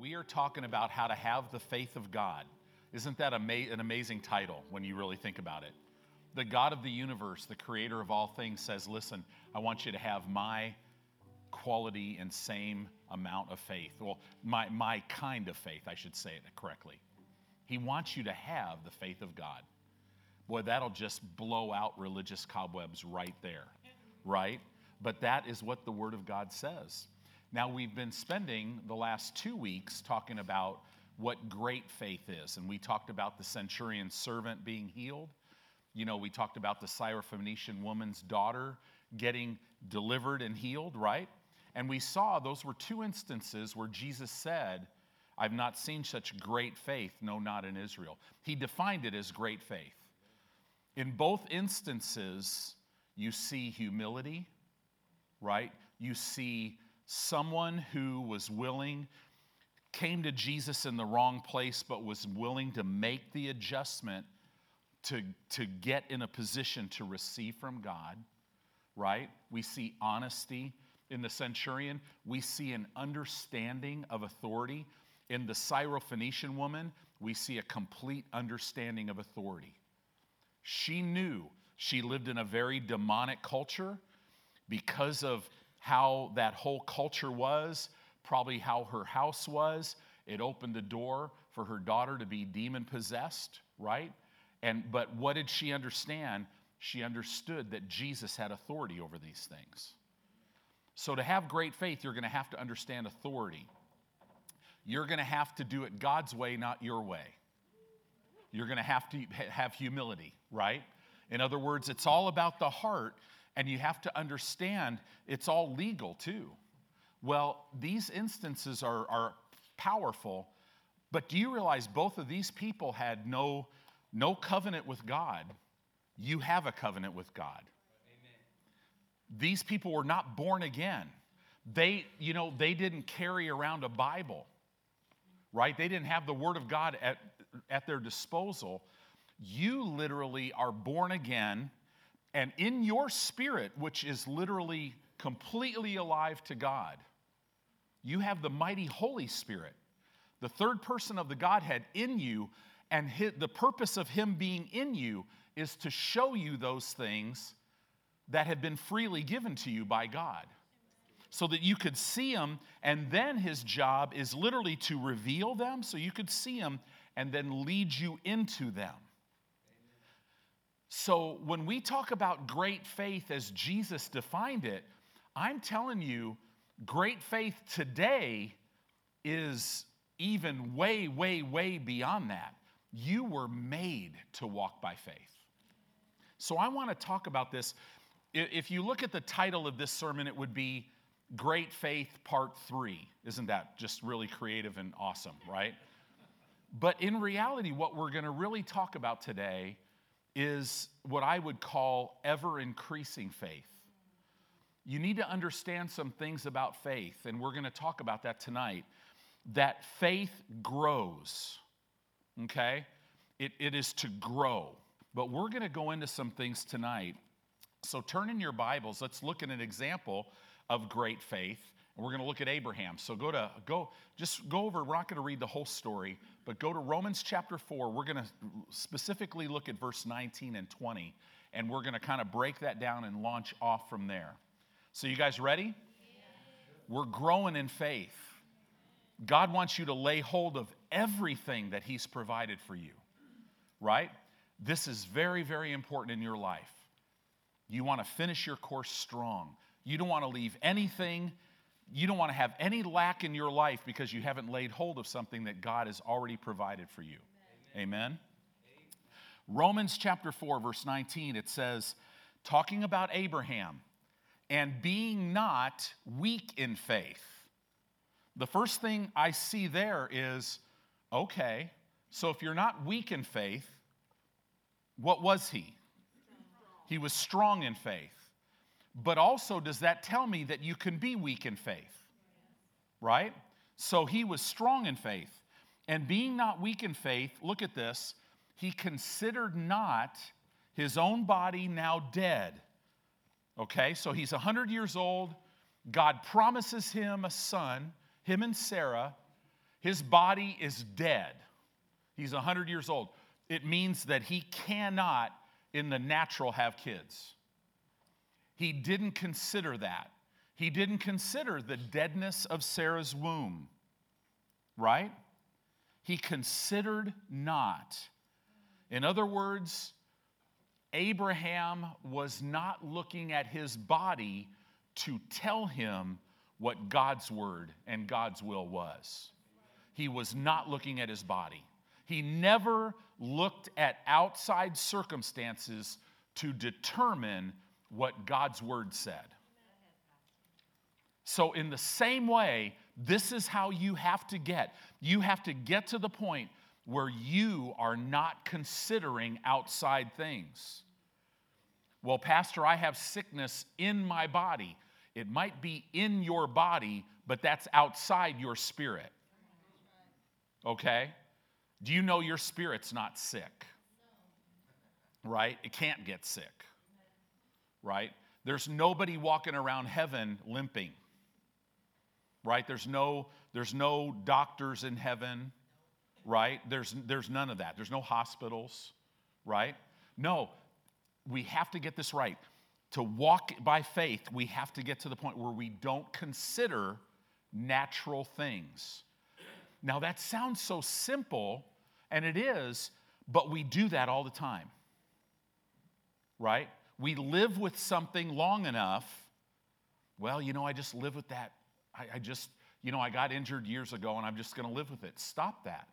We are talking about how to have the faith of God. Isn't that ama- an amazing title when you really think about it? The God of the universe, the creator of all things, says, Listen, I want you to have my quality and same amount of faith. Well, my, my kind of faith, I should say it correctly. He wants you to have the faith of God. Boy, that'll just blow out religious cobwebs right there, right? But that is what the Word of God says. Now, we've been spending the last two weeks talking about what great faith is. And we talked about the centurion's servant being healed. You know, we talked about the Syrophoenician woman's daughter getting delivered and healed, right? And we saw those were two instances where Jesus said, I've not seen such great faith, no, not in Israel. He defined it as great faith. In both instances, you see humility, right? You see someone who was willing, came to Jesus in the wrong place, but was willing to make the adjustment to, to get in a position to receive from God, right? We see honesty in the centurion, we see an understanding of authority. In the Syrophoenician woman, we see a complete understanding of authority. She knew she lived in a very demonic culture because of how that whole culture was, probably how her house was. It opened the door for her daughter to be demon possessed, right? And but what did she understand? She understood that Jesus had authority over these things. So, to have great faith, you're going to have to understand authority. You're going to have to do it God's way, not your way. You're going to have to have humility, right? In other words, it's all about the heart, and you have to understand it's all legal too. Well, these instances are, are powerful, but do you realize both of these people had no, no covenant with God? You have a covenant with God. These people were not born again. They, you know, they didn't carry around a Bible, right? They didn't have the Word of God at, at their disposal. You literally are born again, and in your spirit, which is literally completely alive to God, you have the mighty Holy Spirit, the third person of the Godhead in you, and the purpose of Him being in you is to show you those things that have been freely given to you by God so that you could see them. And then his job is literally to reveal them so you could see them and then lead you into them. So when we talk about great faith as Jesus defined it, I'm telling you, great faith today is even way, way, way beyond that. You were made to walk by faith. So I want to talk about this if you look at the title of this sermon, it would be Great Faith Part 3. Isn't that just really creative and awesome, right? But in reality, what we're going to really talk about today is what I would call ever increasing faith. You need to understand some things about faith, and we're going to talk about that tonight. That faith grows, okay? It, it is to grow. But we're going to go into some things tonight so turn in your Bibles. Let's look at an example of great faith. And we're going to look at Abraham. So go to go just go over. We're not going to read the whole story, but go to Romans chapter 4. We're going to specifically look at verse 19 and 20 and we're going to kind of break that down and launch off from there. So you guys ready? We're growing in faith. God wants you to lay hold of everything that he's provided for you. Right? This is very very important in your life. You want to finish your course strong. You don't want to leave anything, you don't want to have any lack in your life because you haven't laid hold of something that God has already provided for you. Amen. Amen. Romans chapter 4, verse 19, it says, talking about Abraham and being not weak in faith. The first thing I see there is okay, so if you're not weak in faith, what was he? He was strong in faith. But also, does that tell me that you can be weak in faith? Right? So he was strong in faith. And being not weak in faith, look at this, he considered not his own body now dead. Okay, so he's 100 years old. God promises him a son, him and Sarah. His body is dead. He's 100 years old. It means that he cannot, in the natural, have kids. He didn't consider that. He didn't consider the deadness of Sarah's womb, right? He considered not. In other words, Abraham was not looking at his body to tell him what God's word and God's will was. He was not looking at his body. He never looked at outside circumstances to determine what God's word said. So, in the same way, this is how you have to get. You have to get to the point where you are not considering outside things. Well, Pastor, I have sickness in my body. It might be in your body, but that's outside your spirit. Okay? Do you know your spirit's not sick? Right? It can't get sick. Right? There's nobody walking around heaven limping. Right? There's no there's no doctors in heaven. Right? There's there's none of that. There's no hospitals, right? No. We have to get this right. To walk by faith, we have to get to the point where we don't consider natural things. Now, that sounds so simple, and it is, but we do that all the time. Right? We live with something long enough. Well, you know, I just live with that. I, I just, you know, I got injured years ago and I'm just going to live with it. Stop that.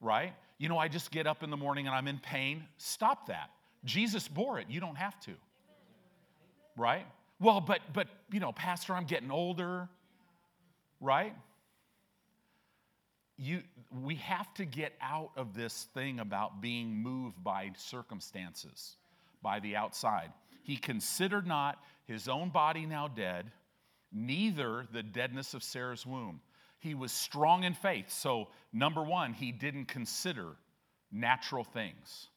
Right? You know, I just get up in the morning and I'm in pain. Stop that. Jesus bore it. You don't have to. Right? Well, but but you know, pastor, I'm getting older. Right? You, we have to get out of this thing about being moved by circumstances, by the outside. He considered not his own body now dead, neither the deadness of Sarah's womb. He was strong in faith. So, number one, he didn't consider natural things.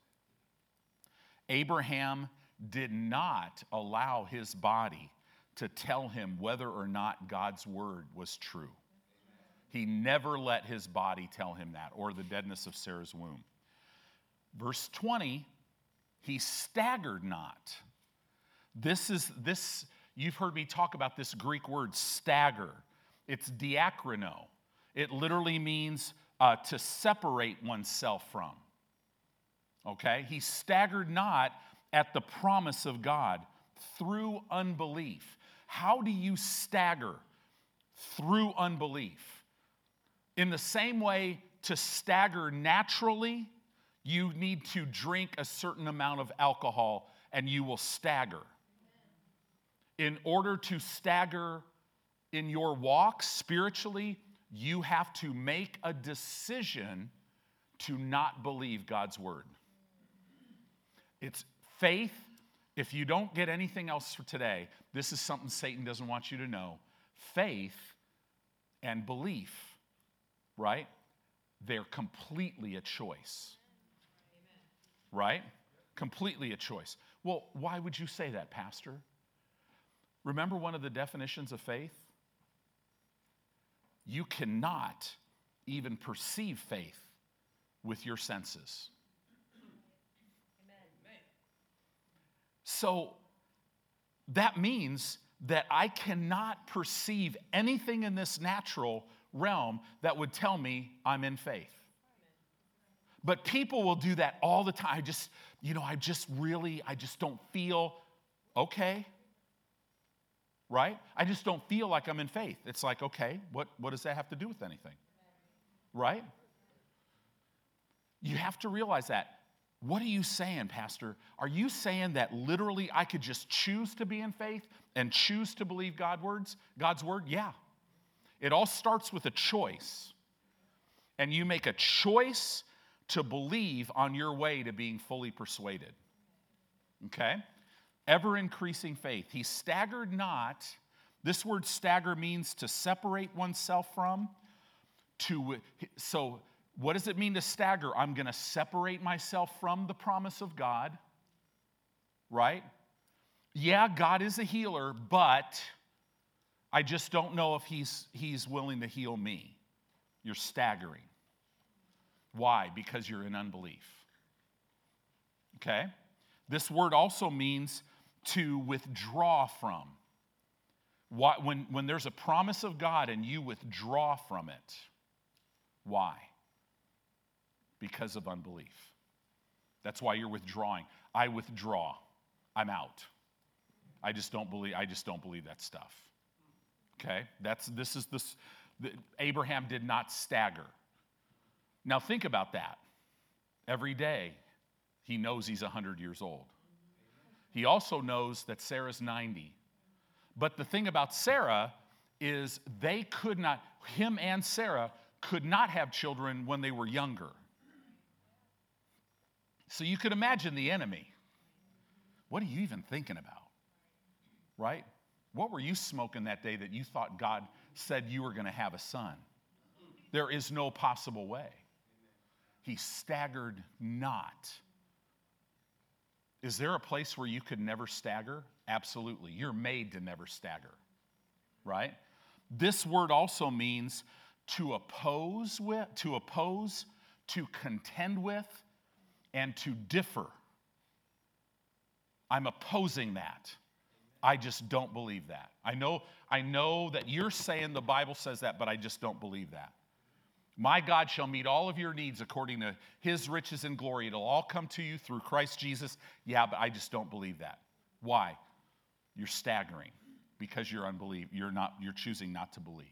Abraham did not allow his body to tell him whether or not God's word was true. He never let his body tell him that, or the deadness of Sarah's womb. Verse 20, he staggered not. This is this, you've heard me talk about this Greek word stagger. It's diakrino. It literally means uh, to separate oneself from. Okay? He staggered not at the promise of God through unbelief. How do you stagger? Through unbelief. In the same way, to stagger naturally, you need to drink a certain amount of alcohol and you will stagger. In order to stagger in your walk spiritually, you have to make a decision to not believe God's word. It's faith. If you don't get anything else for today, this is something Satan doesn't want you to know. Faith and belief right? They're completely a choice. Right? Completely a choice. Well, why would you say that, Pastor? Remember one of the definitions of faith? You cannot even perceive faith with your senses. Amen. So that means that I cannot perceive anything in this natural realm that would tell me I'm in faith. But people will do that all the time. I just, you know, I just really, I just don't feel okay. Right? I just don't feel like I'm in faith. It's like, okay, what, what does that have to do with anything? Right? You have to realize that. What are you saying, Pastor? Are you saying that literally I could just choose to be in faith and choose to believe God words, God's word? Yeah. It all starts with a choice. And you make a choice to believe on your way to being fully persuaded. Okay? Ever increasing faith. He staggered not. This word stagger means to separate oneself from. To so what does it mean to stagger? I'm going to separate myself from the promise of God. Right? Yeah, God is a healer, but I just don't know if he's, he's willing to heal me. You're staggering. Why? Because you're in unbelief. Okay? This word also means to withdraw from. When, when there's a promise of God and you withdraw from it, why? Because of unbelief. That's why you're withdrawing. I withdraw. I'm out. I just don't believe I just don't believe that stuff. Okay? That's this is this the, Abraham did not stagger. Now think about that. Every day he knows he's 100 years old. He also knows that Sarah's 90. But the thing about Sarah is they could not him and Sarah could not have children when they were younger. So you could imagine the enemy. What are you even thinking about? Right? What were you smoking that day that you thought God said you were going to have a son? There is no possible way. He staggered not. Is there a place where you could never stagger? Absolutely. You're made to never stagger, right? This word also means to oppose with, to oppose, to contend with, and to differ. I'm opposing that. I just don't believe that. I know, I know that you're saying the Bible says that, but I just don't believe that. My God shall meet all of your needs according to his riches and glory. It'll all come to you through Christ Jesus. Yeah, but I just don't believe that. Why? You're staggering because you're unbelief. You're not, you're choosing not to believe,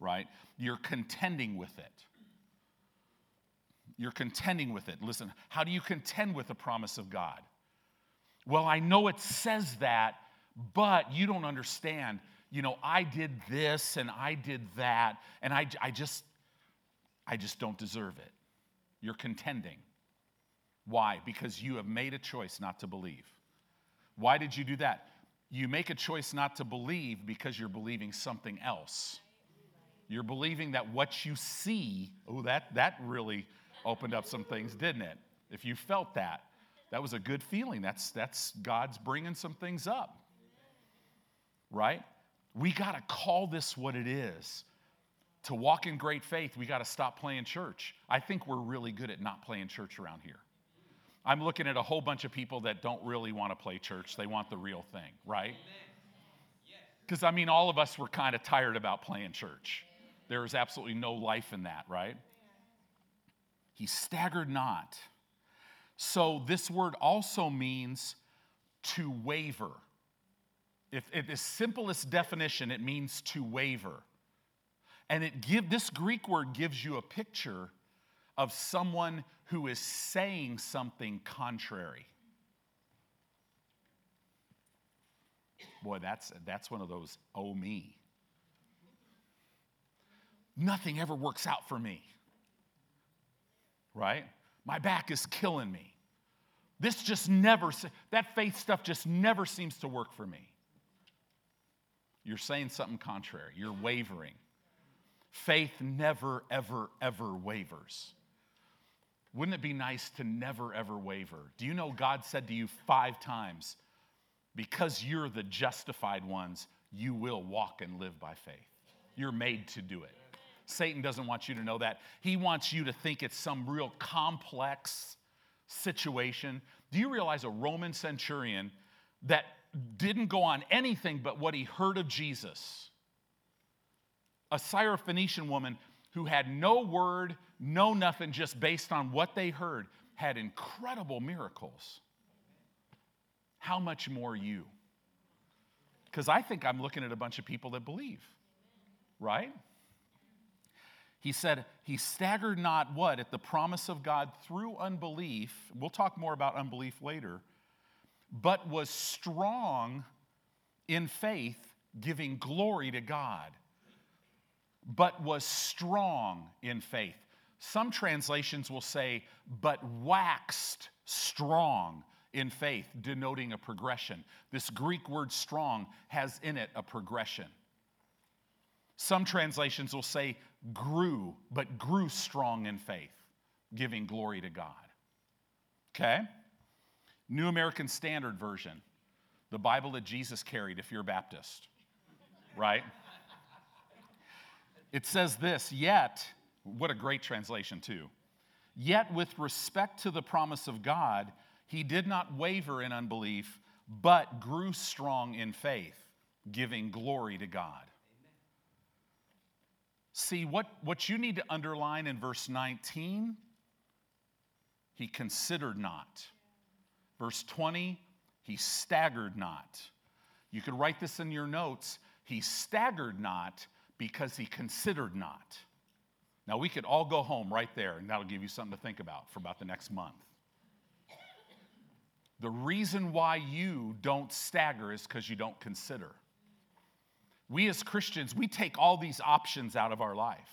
right? You're contending with it. You're contending with it. Listen, how do you contend with the promise of God? Well, I know it says that, but you don't understand. You know, I did this and I did that, and I, I just, I just don't deserve it. You're contending. Why? Because you have made a choice not to believe. Why did you do that? You make a choice not to believe because you're believing something else. You're believing that what you see, oh, that, that really opened up some things, didn't it? If you felt that, that was a good feeling. That's, that's God's bringing some things up, right? We got to call this what it is. To walk in great faith, we got to stop playing church. I think we're really good at not playing church around here. I'm looking at a whole bunch of people that don't really want to play church. They want the real thing, right? Because, I mean, all of us were kind of tired about playing church. There is absolutely no life in that, right? He staggered not. So, this word also means to waver. If, if the simplest definition, it means to waver. And it give, this Greek word gives you a picture of someone who is saying something contrary. Boy, that's, that's one of those, oh me. Nothing ever works out for me right? My back is killing me. This just never, that faith stuff just never seems to work for me. You're saying something contrary, you're wavering. Faith never, ever, ever wavers. Wouldn't it be nice to never, ever waver? Do you know God said to you five times, because you're the justified ones, you will walk and live by faith? You're made to do it. Satan doesn't want you to know that. He wants you to think it's some real complex situation. Do you realize a Roman centurion that didn't go on anything but what he heard of Jesus? A Syrophoenician woman who had no word, no nothing, just based on what they heard, had incredible miracles. How much more you? Because I think I'm looking at a bunch of people that believe, right? He said, He staggered not what? At the promise of God through unbelief. We'll talk more about unbelief later, but was strong in faith, giving glory to God. But was strong in faith. Some translations will say, but waxed strong in faith, denoting a progression. This Greek word strong has in it a progression. Some translations will say grew, but grew strong in faith, giving glory to God. Okay? New American Standard Version, the Bible that Jesus carried if you're a Baptist. right? It says this, yet, what a great translation, too. Yet, with respect to the promise of God, he did not waver in unbelief, but grew strong in faith, giving glory to God. See, what, what you need to underline in verse 19, he considered not. Verse 20, he staggered not. You could write this in your notes. He staggered not because he considered not. Now, we could all go home right there, and that'll give you something to think about for about the next month. The reason why you don't stagger is because you don't consider. We as Christians, we take all these options out of our life.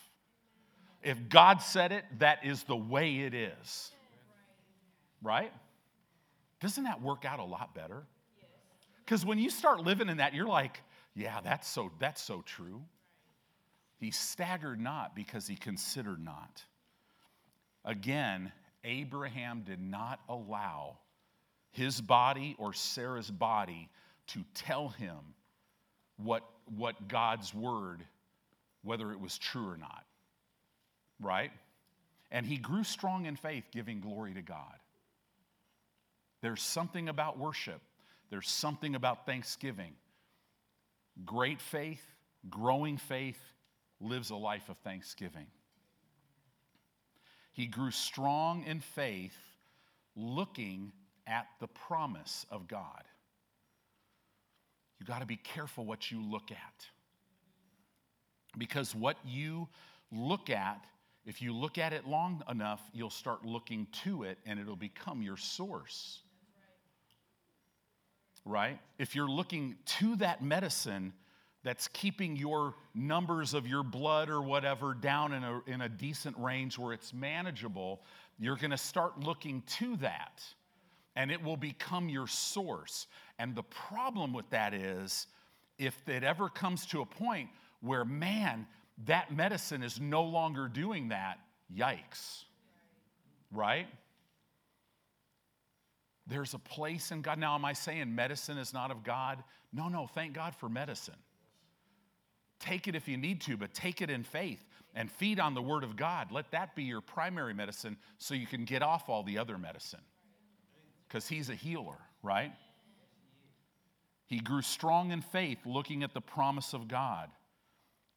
If God said it, that is the way it is. Right? Doesn't that work out a lot better? Because when you start living in that, you're like, yeah, that's so, that's so true. He staggered not because he considered not. Again, Abraham did not allow his body or Sarah's body to tell him what, what God's word, whether it was true or not. Right? And he grew strong in faith, giving glory to God. There's something about worship, there's something about thanksgiving. Great faith, growing faith, lives a life of thanksgiving. He grew strong in faith, looking at the promise of God. You got to be careful what you look at. Because what you look at, if you look at it long enough, you'll start looking to it and it'll become your source. Right? If you're looking to that medicine that's keeping your numbers of your blood or whatever down in a, in a decent range where it's manageable, you're going to start looking to that and it will become your source. And the problem with that is if it ever comes to a point where, man, that medicine is no longer doing that, yikes. Right? There's a place in God. Now, am I saying medicine is not of God? No, no, thank God for medicine. Take it if you need to, but take it in faith and feed on the Word of God. Let that be your primary medicine so you can get off all the other medicine because he's a healer, right? He grew strong in faith, looking at the promise of God.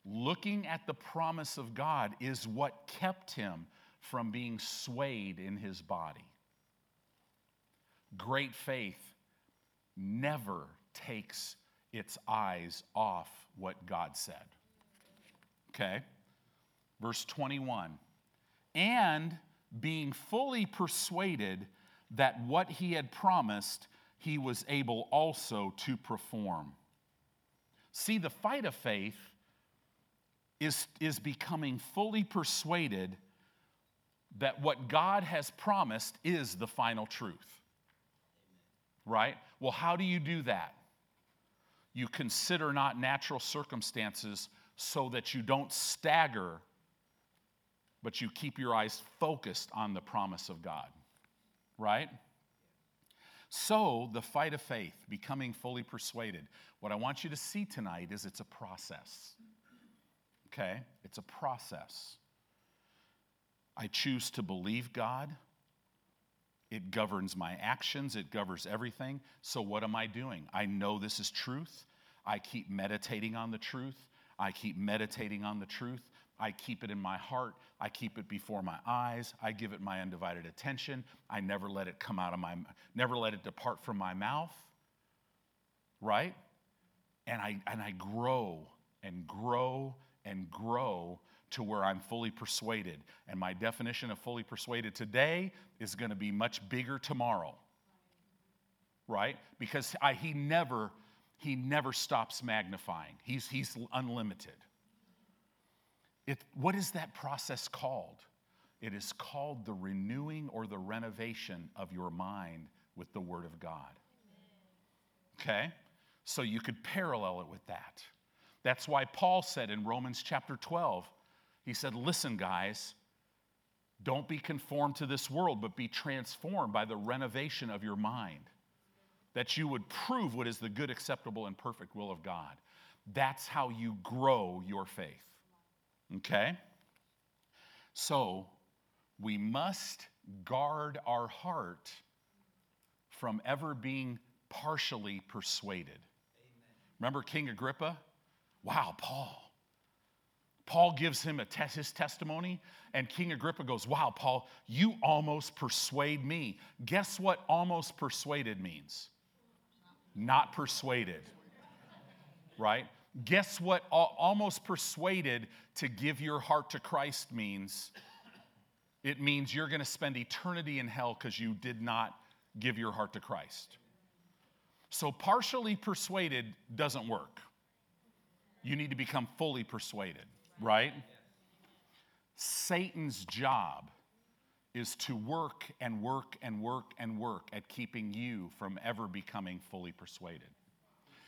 Looking at the promise of God is what kept him from being swayed in his body. Great faith never takes its eyes off what God said. Okay? Verse 21 And being fully persuaded that what he had promised, he was able also to perform. See, the fight of faith is, is becoming fully persuaded that what God has promised is the final truth. Right? Well, how do you do that? You consider not natural circumstances so that you don't stagger, but you keep your eyes focused on the promise of God right? So, the fight of faith, becoming fully persuaded. What I want you to see tonight is it's a process. Okay? It's a process. I choose to believe God. It governs my actions, it governs everything. So, what am I doing? I know this is truth. I keep meditating on the truth. I keep meditating on the truth. I keep it in my heart. I keep it before my eyes. I give it my undivided attention. I never let it come out of my, never let it depart from my mouth. Right? And I, and I grow and grow and grow to where I'm fully persuaded. And my definition of fully persuaded today is going to be much bigger tomorrow. Right? Because I, he never, he never stops magnifying. He's, he's unlimited. It, what is that process called? It is called the renewing or the renovation of your mind with the Word of God. Okay? So you could parallel it with that. That's why Paul said in Romans chapter 12, he said, Listen, guys, don't be conformed to this world, but be transformed by the renovation of your mind, that you would prove what is the good, acceptable, and perfect will of God. That's how you grow your faith. Okay? So, we must guard our heart from ever being partially persuaded. Remember King Agrippa? Wow, Paul. Paul gives him te- his testimony, and King Agrippa goes, Wow, Paul, you almost persuade me. Guess what almost persuaded means? Not persuaded, right? Guess what almost persuaded to give your heart to Christ means? It means you're going to spend eternity in hell because you did not give your heart to Christ. So, partially persuaded doesn't work. You need to become fully persuaded right? Satan's job is to work and work and work and work at keeping you from ever becoming fully persuaded.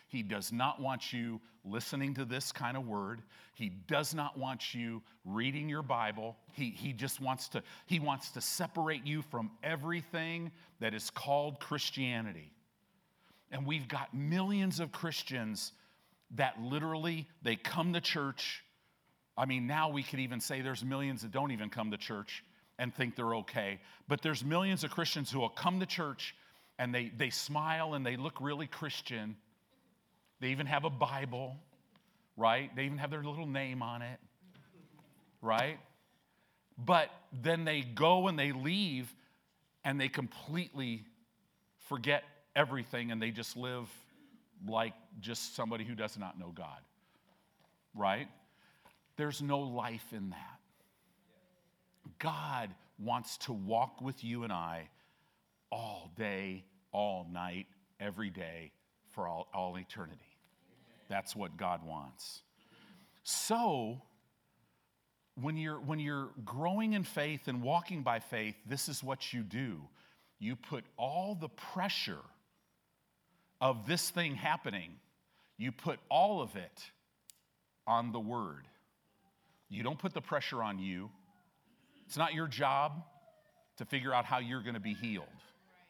He does not want you listening to this kind of word. He does not want you reading your Bible. He, he just wants to, he wants to separate you from everything that is called Christianity. And we've got millions of Christians that literally they come to church I mean, now we could even say there's millions that don't even come to church and think they're okay. But there's millions of Christians who will come to church and they, they smile and they look really Christian. They even have a Bible, right? They even have their little name on it, right? But then they go and they leave and they completely forget everything and they just live like just somebody who does not know God, right? There's no life in that. God wants to walk with you and I all day, all night, every day, for all, all eternity. That's what God wants. So, when you're, when you're growing in faith and walking by faith, this is what you do. You put all the pressure of this thing happening, you put all of it on the Word. You don't put the pressure on you. It's not your job to figure out how you're going to be healed.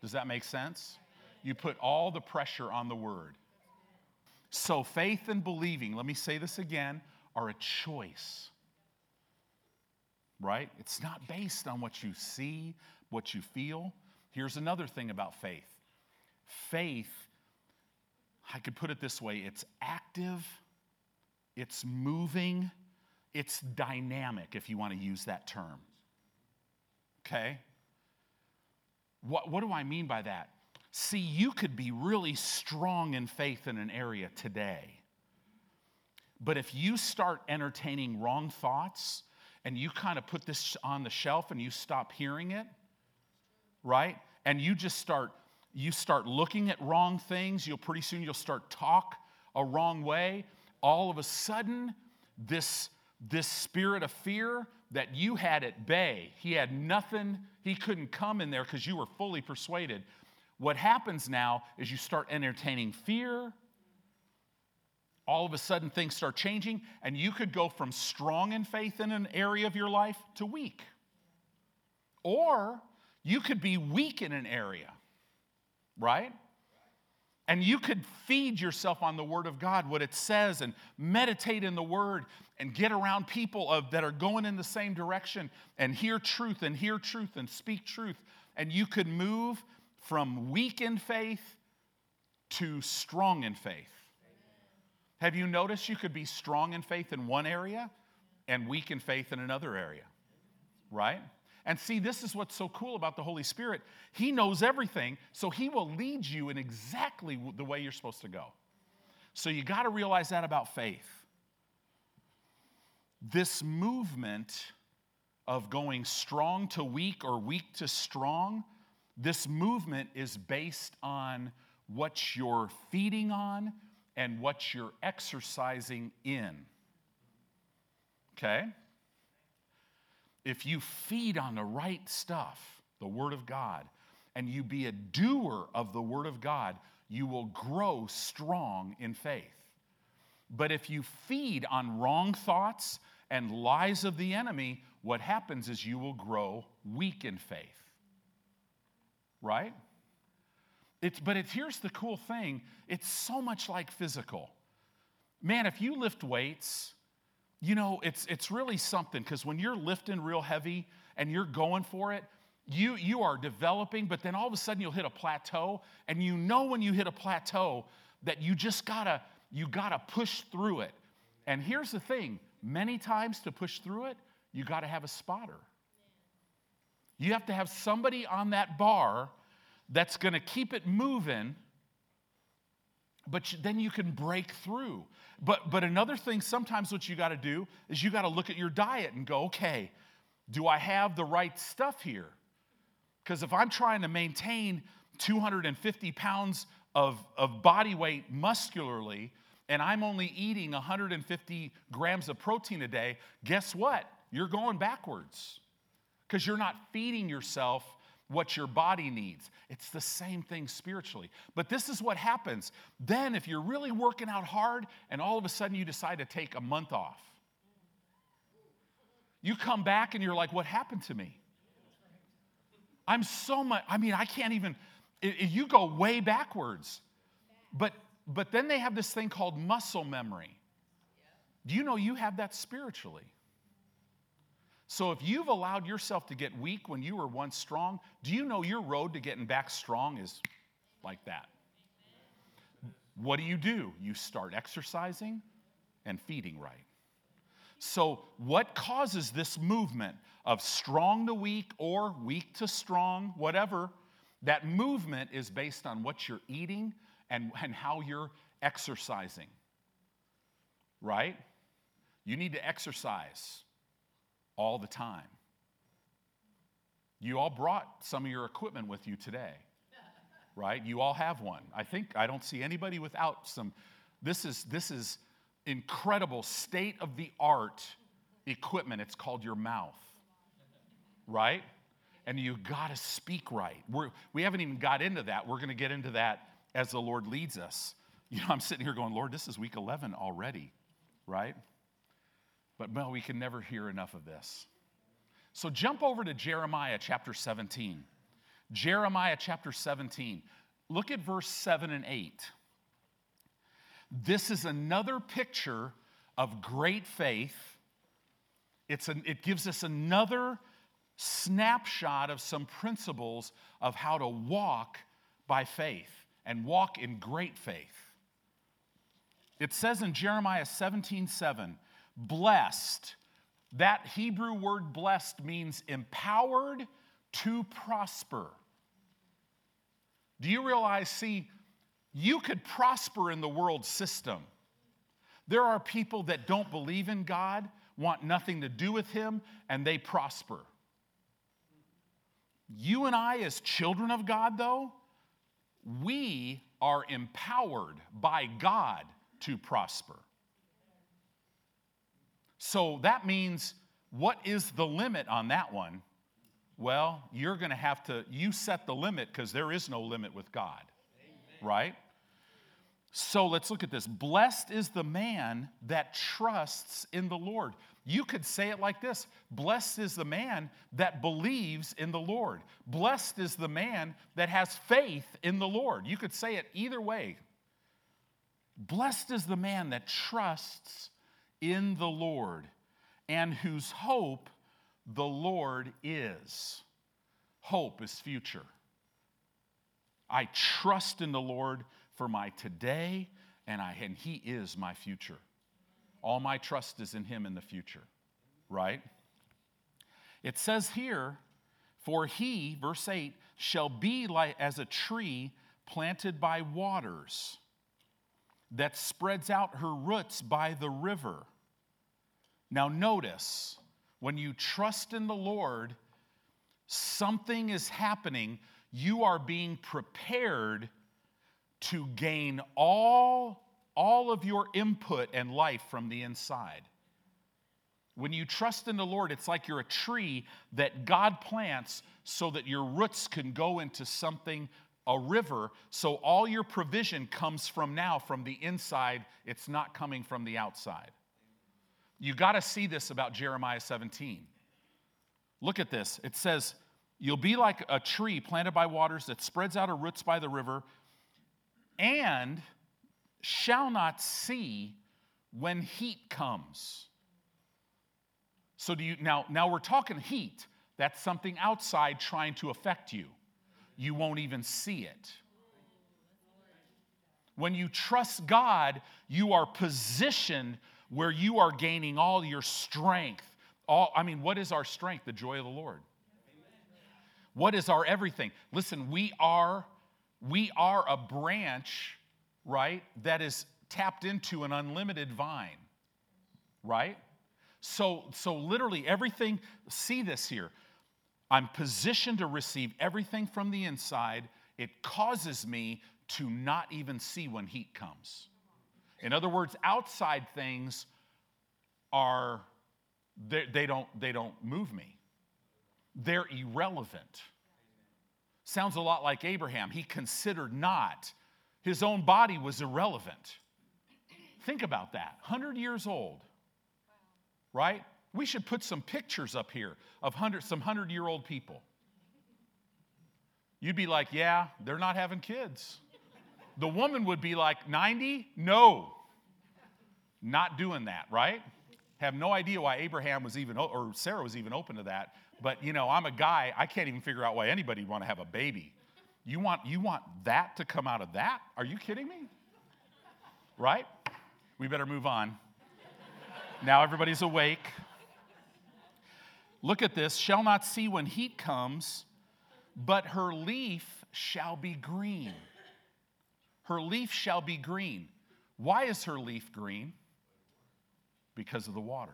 Does that make sense? You put all the pressure on the word. So, faith and believing, let me say this again, are a choice. Right? It's not based on what you see, what you feel. Here's another thing about faith faith, I could put it this way it's active, it's moving, it's dynamic, if you want to use that term. Okay? What, what do I mean by that? See, you could be really strong in faith in an area today. But if you start entertaining wrong thoughts and you kind of put this on the shelf and you stop hearing it, right? And you just start you start looking at wrong things, you'll pretty soon you'll start talk a wrong way. All of a sudden, this this spirit of fear that you had at bay. He had nothing, he couldn't come in there because you were fully persuaded. What happens now is you start entertaining fear. All of a sudden, things start changing, and you could go from strong in faith in an area of your life to weak. Or you could be weak in an area, right? And you could feed yourself on the Word of God, what it says, and meditate in the Word and get around people of, that are going in the same direction and hear truth and hear truth and speak truth. And you could move from weak in faith to strong in faith. Have you noticed you could be strong in faith in one area and weak in faith in another area? Right? And see, this is what's so cool about the Holy Spirit. He knows everything, so He will lead you in exactly the way you're supposed to go. So you got to realize that about faith. This movement of going strong to weak or weak to strong, this movement is based on what you're feeding on and what you're exercising in. Okay? If you feed on the right stuff, the Word of God, and you be a doer of the Word of God, you will grow strong in faith. But if you feed on wrong thoughts and lies of the enemy, what happens is you will grow weak in faith. Right? It's, but it's, here's the cool thing it's so much like physical. man, if you lift weights, you know, it's, it's really something because when you're lifting real heavy and you're going for it, you, you are developing, but then all of a sudden you'll hit a plateau, and you know when you hit a plateau that you just gotta, you gotta push through it. And here's the thing many times to push through it, you gotta have a spotter. You have to have somebody on that bar that's gonna keep it moving, but then you can break through. But, but another thing, sometimes what you gotta do is you gotta look at your diet and go, okay, do I have the right stuff here? Because if I'm trying to maintain 250 pounds of, of body weight muscularly, and I'm only eating 150 grams of protein a day, guess what? You're going backwards because you're not feeding yourself what your body needs. It's the same thing spiritually. But this is what happens. Then, if you're really working out hard and all of a sudden you decide to take a month off, you come back and you're like, What happened to me? I'm so much, I mean, I can't even, it, it, you go way backwards. But, but then they have this thing called muscle memory. Do you know you have that spiritually? So if you've allowed yourself to get weak when you were once strong, do you know your road to getting back strong is like that? What do you do? You start exercising and feeding right. So, what causes this movement of strong to weak or weak to strong, whatever? That movement is based on what you're eating and, and how you're exercising, right? You need to exercise all the time. You all brought some of your equipment with you today, right? You all have one. I think I don't see anybody without some. This is, this is incredible state of the art equipment. It's called your mouth, right? And you got to speak right. We're, we haven't even got into that. We're going to get into that as the Lord leads us. You know, I'm sitting here going, Lord, this is week 11 already, right? But well, we can never hear enough of this. So jump over to Jeremiah chapter 17. Jeremiah chapter 17. Look at verse 7 and 8. This is another picture of great faith. It's an, it gives us another snapshot of some principles of how to walk by faith and walk in great faith. It says in Jeremiah 17 7, blessed. That Hebrew word blessed means empowered to prosper. Do you realize, see, you could prosper in the world system. There are people that don't believe in God, want nothing to do with Him, and they prosper. You and I, as children of God, though, we are empowered by God to prosper. So that means, what is the limit on that one? Well, you're going to have to, you set the limit because there is no limit with God, Amen. right? So let's look at this. Blessed is the man that trusts in the Lord. You could say it like this Blessed is the man that believes in the Lord. Blessed is the man that has faith in the Lord. You could say it either way. Blessed is the man that trusts in the Lord and whose hope the Lord is. Hope is future. I trust in the Lord for my today, and, I, and He is my future. All my trust is in Him in the future, right? It says here, for He, verse 8, shall be like as a tree planted by waters that spreads out her roots by the river. Now, notice when you trust in the Lord, something is happening. You are being prepared to gain all, all of your input and life from the inside. When you trust in the Lord, it's like you're a tree that God plants so that your roots can go into something, a river, so all your provision comes from now, from the inside. It's not coming from the outside. You got to see this about Jeremiah 17. Look at this. It says, You'll be like a tree planted by waters that spreads out her roots by the river, and shall not see when heat comes. So do you now now we're talking heat. That's something outside trying to affect you. You won't even see it. When you trust God, you are positioned where you are gaining all your strength. All I mean, what is our strength? The joy of the Lord. What is our everything? Listen, we are we are a branch, right, that is tapped into an unlimited vine. Right? So so literally everything see this here. I'm positioned to receive everything from the inside. It causes me to not even see when heat comes. In other words, outside things are they, they, don't they don't move me. They're irrelevant. Sounds a lot like Abraham. He considered not his own body was irrelevant. Think about that. 100 years old. Right? We should put some pictures up here of 100, some 100 year old people. You'd be like, yeah, they're not having kids. The woman would be like, 90? No. Not doing that, right? Have no idea why Abraham was even, or Sarah was even open to that. But, you know, I'm a guy, I can't even figure out why anybody would want to have a baby. You want, you want that to come out of that? Are you kidding me? Right? We better move on. Now everybody's awake. Look at this shall not see when heat comes, but her leaf shall be green. Her leaf shall be green. Why is her leaf green? Because of the water,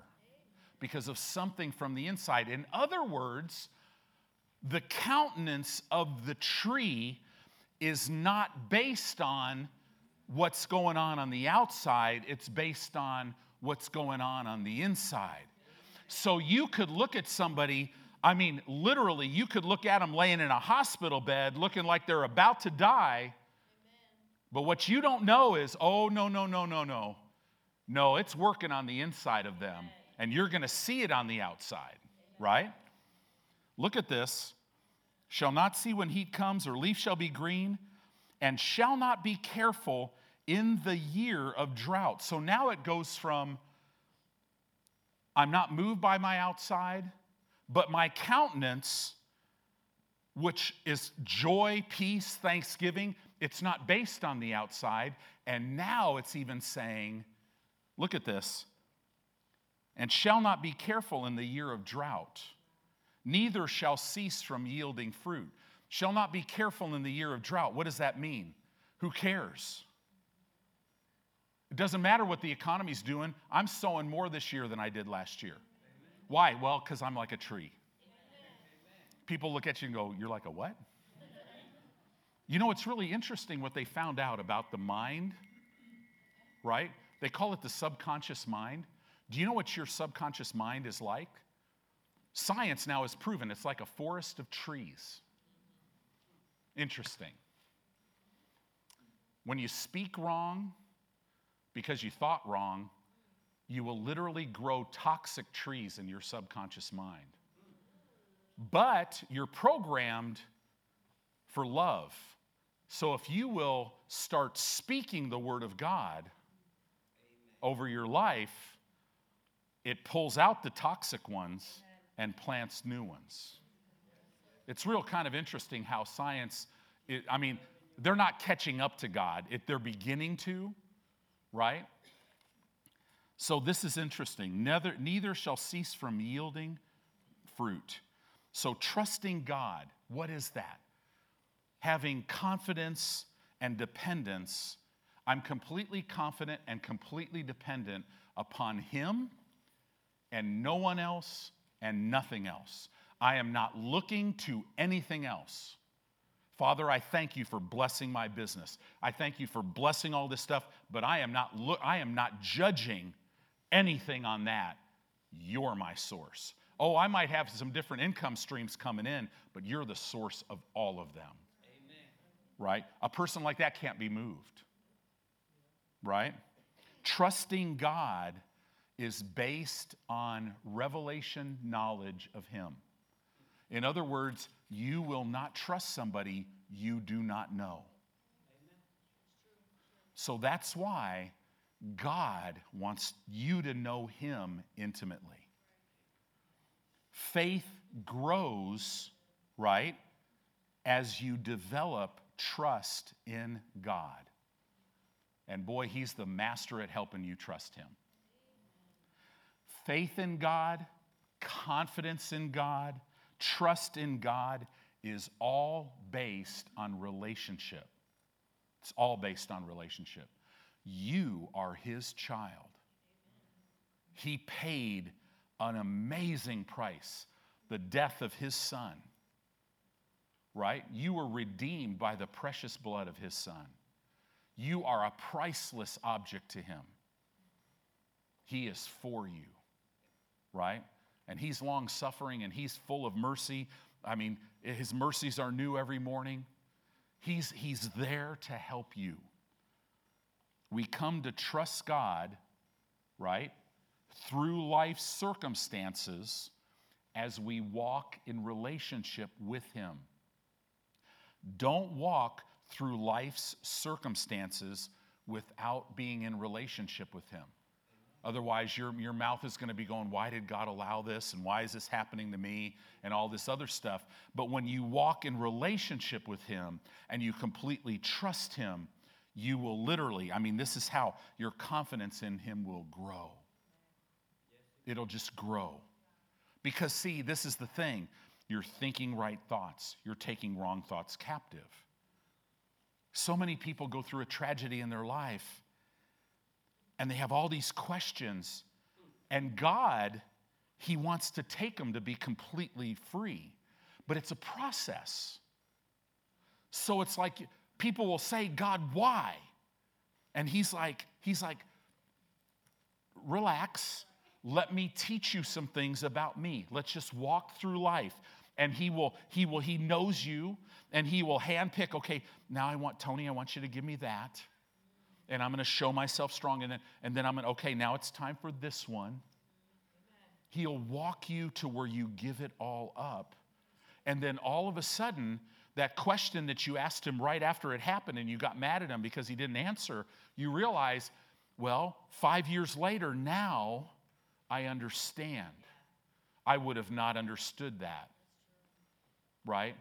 because of something from the inside. In other words, the countenance of the tree is not based on what's going on on the outside, it's based on what's going on on the inside. So you could look at somebody, I mean, literally, you could look at them laying in a hospital bed looking like they're about to die but what you don't know is, oh, no, no, no, no, no. No, it's working on the inside of them, and you're going to see it on the outside, right? Look at this. Shall not see when heat comes, or leaf shall be green, and shall not be careful in the year of drought. So now it goes from I'm not moved by my outside, but my countenance, which is joy, peace, thanksgiving, it's not based on the outside. And now it's even saying, look at this, and shall not be careful in the year of drought, neither shall cease from yielding fruit. Shall not be careful in the year of drought. What does that mean? Who cares? It doesn't matter what the economy's doing. I'm sowing more this year than I did last year. Why? Well, because I'm like a tree. People look at you and go, You're like a what? You know, it's really interesting what they found out about the mind, right? They call it the subconscious mind. Do you know what your subconscious mind is like? Science now has proven it's like a forest of trees. Interesting. When you speak wrong because you thought wrong, you will literally grow toxic trees in your subconscious mind. But you're programmed for love so if you will start speaking the word of God Amen. over your life, it pulls out the toxic ones and plants new ones. It's real kind of interesting how science, it, I mean, they're not catching up to God, it, they're beginning to, right? So this is interesting. Neither, neither shall cease from yielding fruit. So trusting God, what is that? having confidence and dependence, I'm completely confident and completely dependent upon Him and no one else and nothing else. I am not looking to anything else. Father, I thank you for blessing my business. I thank you for blessing all this stuff, but I am not lo- I am not judging anything on that. You're my source. Oh, I might have some different income streams coming in, but you're the source of all of them right? A person like that can't be moved, right? Trusting God is based on revelation knowledge of Him. In other words, you will not trust somebody you do not know. So that's why God wants you to know Him intimately. Faith grows, right, as you develop trust in God. And boy, He's the master at helping you trust Him. Faith in God, confidence in God, trust in God is all based on relationship. It's all based on relationship. You are his child. He paid an amazing price, the death of his son. Right? You were redeemed by the precious blood of his son. You are a priceless object to him. He is for you. Right? And he's long suffering and he's full of mercy. I mean, his mercies are new every morning. He's, he's there to help you. We come to trust God, right, through life's circumstances as we walk in relationship with Him. Don't walk through life's circumstances without being in relationship with Him. Otherwise, your, your mouth is going to be going, Why did God allow this? And why is this happening to me? And all this other stuff. But when you walk in relationship with Him and you completely trust Him, you will literally, I mean, this is how your confidence in Him will grow. It'll just grow. Because, see, this is the thing you're thinking right thoughts, you're taking wrong thoughts captive. So many people go through a tragedy in their life and they have all these questions, and God, He wants to take them to be completely free, but it's a process. So it's like people will say, God, why? And he's like, he's like, relax. Let me teach you some things about me. Let's just walk through life. And he will, he will, he knows you and he will handpick, okay, now I want Tony, I want you to give me that. And I'm gonna show myself strong. And then, and then I'm gonna, okay, now it's time for this one. He'll walk you to where you give it all up. And then all of a sudden, that question that you asked him right after it happened and you got mad at him because he didn't answer, you realize, well, five years later, now I understand. I would have not understood that. Right?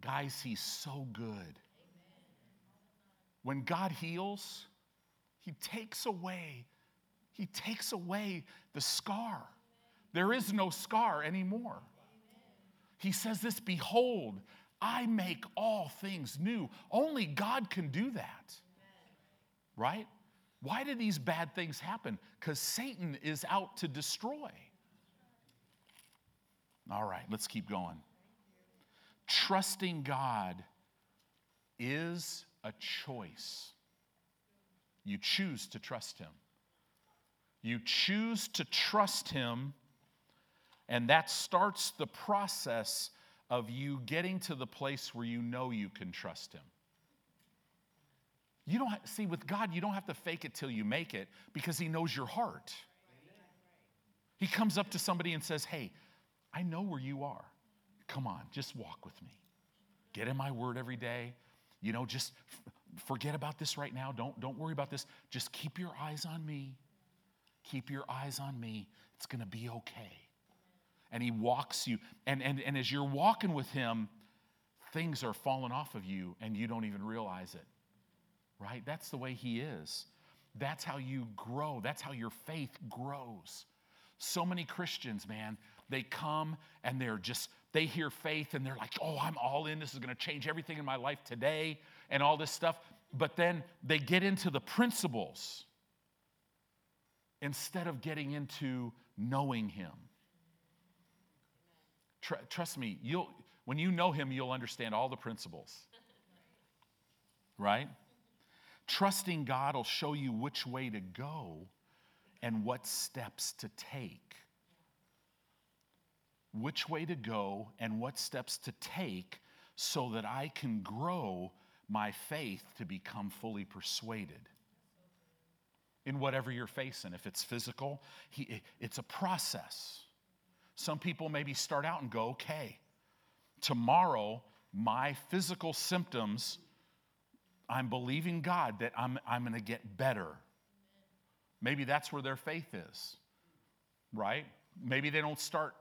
Guys, he's so good. When God heals, he takes away he takes away the scar. There is no scar anymore. He says this, behold, I make all things new. Only God can do that. Right? Why do these bad things happen? Because Satan is out to destroy. All right, let's keep going. Trusting God is a choice. You choose to trust Him. You choose to trust Him, and that starts the process of you getting to the place where you know you can trust Him. You don't have, see with God, you don't have to fake it till you make it because He knows your heart. He comes up to somebody and says, Hey, I know where you are. Come on, just walk with me. Get in my word every day. You know, just forget about this right now. Don't, don't worry about this. Just keep your eyes on me. Keep your eyes on me. It's going to be okay and he walks you. And, and, and as you're walking with him, things are falling off of you and you don't even realize it. Right? That's the way he is. That's how you grow. That's how your faith grows. So many Christians, man, they come and they're just, they hear faith and they're like, oh, I'm all in. This is going to change everything in my life today and all this stuff. But then they get into the principles instead of getting into knowing Him. Tr- trust me, you'll, when you know him, you'll understand all the principles. Right? Trusting God will show you which way to go and what steps to take. Which way to go and what steps to take so that I can grow my faith to become fully persuaded in whatever you're facing. If it's physical, he, it's a process. Some people maybe start out and go, okay, tomorrow, my physical symptoms, I'm believing God that I'm, I'm going to get better. Maybe that's where their faith is, right? Maybe they don't start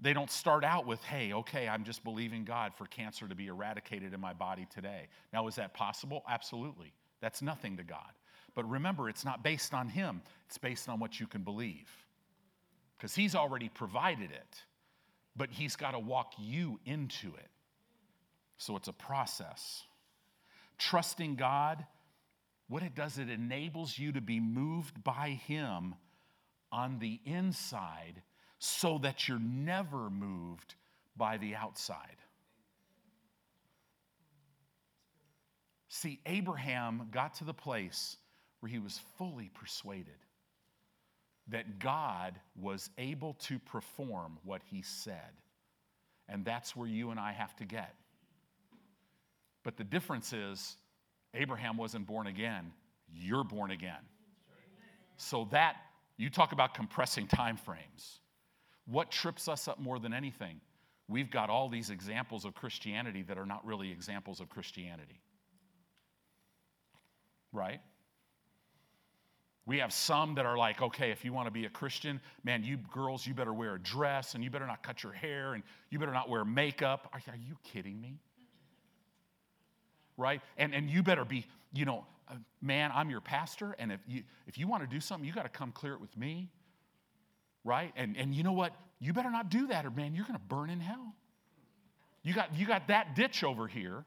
they don't start out with, hey, okay, I'm just believing God for cancer to be eradicated in my body today. Now, is that possible? Absolutely. That's nothing to God. But remember, it's not based on Him, it's based on what you can believe. Because He's already provided it, but He's got to walk you into it. So it's a process. Trusting God, what it does, it enables you to be moved by Him on the inside so that you're never moved by the outside. See, Abraham got to the place where he was fully persuaded that God was able to perform what he said. And that's where you and I have to get. But the difference is, Abraham wasn't born again, you're born again. So that, you talk about compressing time frames. What trips us up more than anything? We've got all these examples of Christianity that are not really examples of Christianity. Right? We have some that are like, okay, if you want to be a Christian, man, you girls, you better wear a dress and you better not cut your hair and you better not wear makeup. Are, are you kidding me? Right? And, and you better be, you know, uh, man, I'm your pastor, and if you, if you want to do something, you got to come clear it with me right? And, and you know what? You better not do that, or man, you're going to burn in hell. You got, you got that ditch over here.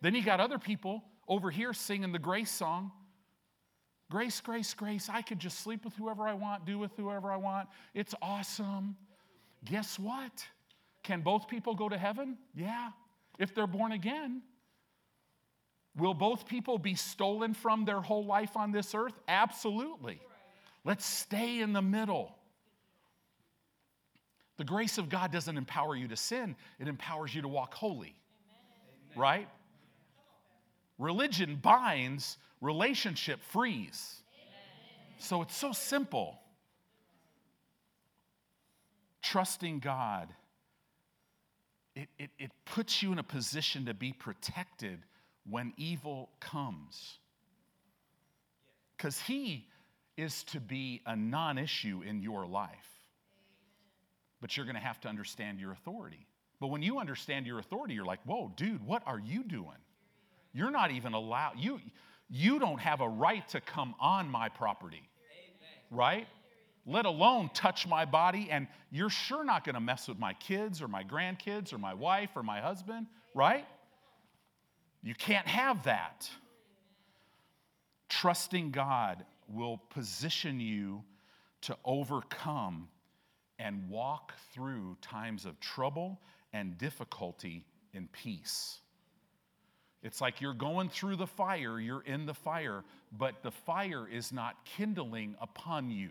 Then you got other people over here singing the grace song. Grace, grace, grace. I could just sleep with whoever I want, do with whoever I want. It's awesome. Guess what? Can both people go to heaven? Yeah, if they're born again. Will both people be stolen from their whole life on this earth? Absolutely. Let's stay in the middle. The grace of God doesn't empower you to sin, it empowers you to walk holy. Amen. Right? Religion binds, relationship frees. Amen. So it's so simple. Trusting God, it, it, it puts you in a position to be protected when evil comes. Because He is to be a non issue in your life but you're going to have to understand your authority. But when you understand your authority, you're like, whoa, dude, what are you doing? You're not even allowed, you, you don't have a right to come on my property, right? Let alone touch my body, and you're sure not going to mess with my kids or my grandkids or my wife or my husband, right? You can't have that. Trusting God will position you to overcome and walk through times of trouble and difficulty in peace. It's like you're going through the fire, you're in the fire, but the fire is not kindling upon you.